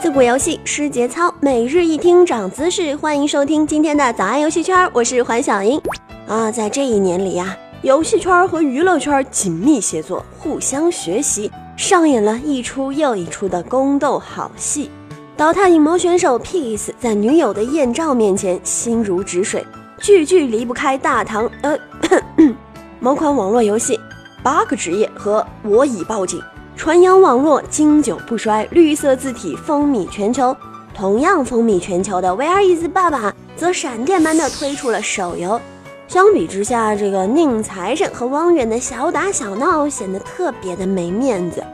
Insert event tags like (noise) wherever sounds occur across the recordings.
自古游戏失节操，每日一听长姿势。欢迎收听今天的早安游戏圈，我是环小英。啊，在这一年里呀，游戏圈和娱乐圈紧密协作，互相学习，上演了一出又一出的宫斗好戏。倒塌影魔选手 Peace 在女友的艳照面前心如止水，句句离不开大唐呃 (coughs) 某款网络游戏八个职业和我已报警。传扬网络经久不衰，绿色字体风靡全球。同样风靡全球的 Where is 爸爸则闪电般的推出了手游。相比之下，这个宁财神和汪远的小打小闹显得特别的没面子。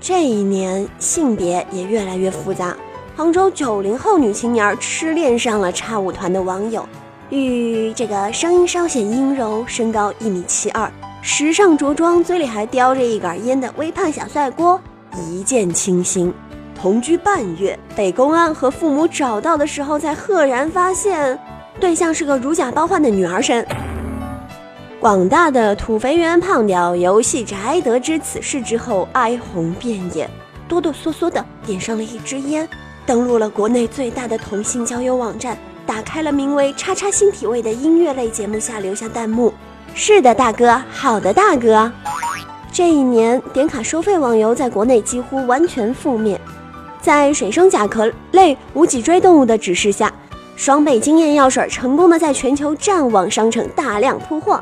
这一年性别也越来越复杂，杭州九零后女青年痴恋上了叉舞团的网友，与这个声音稍显阴柔、身高一米七二。时尚着装，嘴里还叼着一杆烟的微胖小帅锅一见倾心，同居半月，被公安和父母找到的时候，才赫然发现对象是个如假包换的女儿身。广大的土肥圆胖屌游戏宅得知此事之后，哀鸿遍野，哆哆嗦嗦的点上了一支烟，登录了国内最大的同性交友网站，打开了名为“叉叉新体位”的音乐类节目下留下弹幕。是的，大哥，好的，大哥。这一年，点卡收费网游在国内几乎完全覆灭。在水生甲壳类无脊椎动物的指示下，双倍经验药水成功的在全球战网商城大量铺货。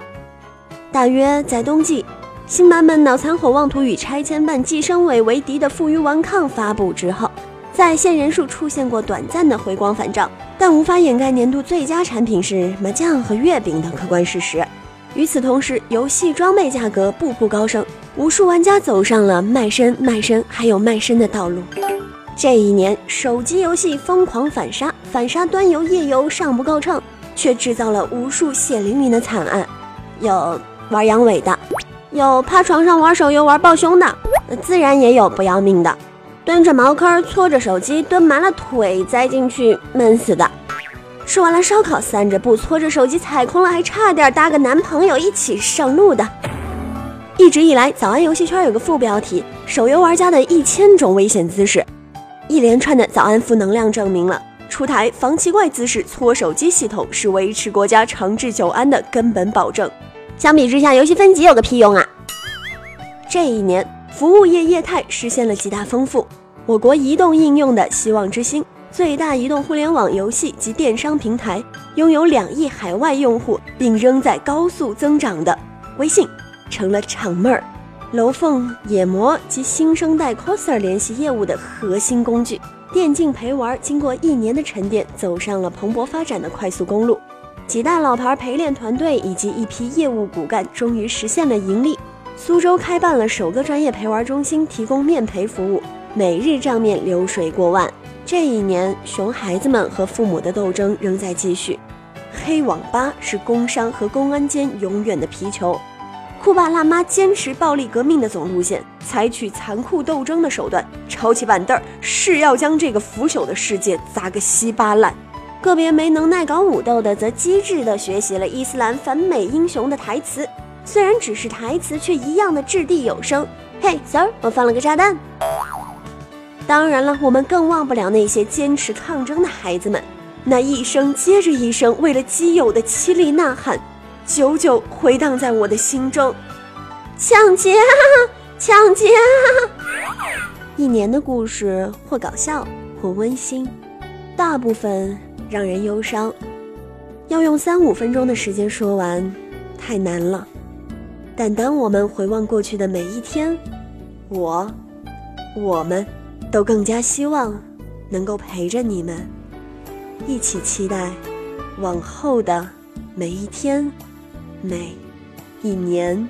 大约在冬季，新版本脑残火妄图与拆迁办计生委为敌的负隅顽抗发布之后，在线人数出现过短暂的回光返照，但无法掩盖年度最佳产品是麻将和月饼的客观事实。与此同时，游戏装备价格步步高升，无数玩家走上了卖身、卖身还有卖身的道路。这一年，手机游戏疯狂反杀，反杀端游、页游尚不够称，却制造了无数血淋淋的惨案。有玩阳痿的，有趴床上玩手游玩抱胸的，自然也有不要命的，蹲着茅坑搓着手机蹲麻了腿栽进去闷死的。吃完了烧烤，散着步，搓着手机踩空了，还差点搭个男朋友一起上路的。一直以来，早安游戏圈有个副标题：手游玩家的一千种危险姿势。一连串的早安负能量证明了出台防奇怪姿势搓手机系统是维持国家长治久安的根本保证。相比之下，游戏分级有个屁用啊！这一年，服务业业态实现了极大丰富。我国移动应用的希望之星。最大移动互联网游戏及电商平台，拥有两亿海外用户，并仍在高速增长的微信，成了厂妹儿、楼凤、野魔及新生代 coser 联系业务的核心工具。电竞陪玩经过一年的沉淀，走上了蓬勃发展的快速公路。几大老牌陪练团队以及一批业务骨干，终于实现了盈利。苏州开办了首个专业陪玩中心，提供面陪服务，每日账面流水过万。这一年，熊孩子们和父母的斗争仍在继续。黑网吧是工商和公安间永远的皮球。酷爸辣妈坚持暴力革命的总路线，采取残酷斗争的手段，抄起板凳儿誓要将这个腐朽的世界砸个稀巴烂。个别没能耐搞武斗的，则机智地学习了伊斯兰反美英雄的台词，虽然只是台词，却一样的掷地有声。嘿，Sir，我放了个炸弹。当然了，我们更忘不了那些坚持抗争的孩子们，那一声接着一声为了基友的凄厉呐喊，久久回荡在我的心中。抢劫啊！(laughs) 抢劫啊！(laughs) 一年的故事，或搞笑，或温馨，大部分让人忧伤。要用三五分钟的时间说完，太难了。但当我们回望过去的每一天，我，我们。都更加希望能够陪着你们，一起期待往后的每一天、每一年。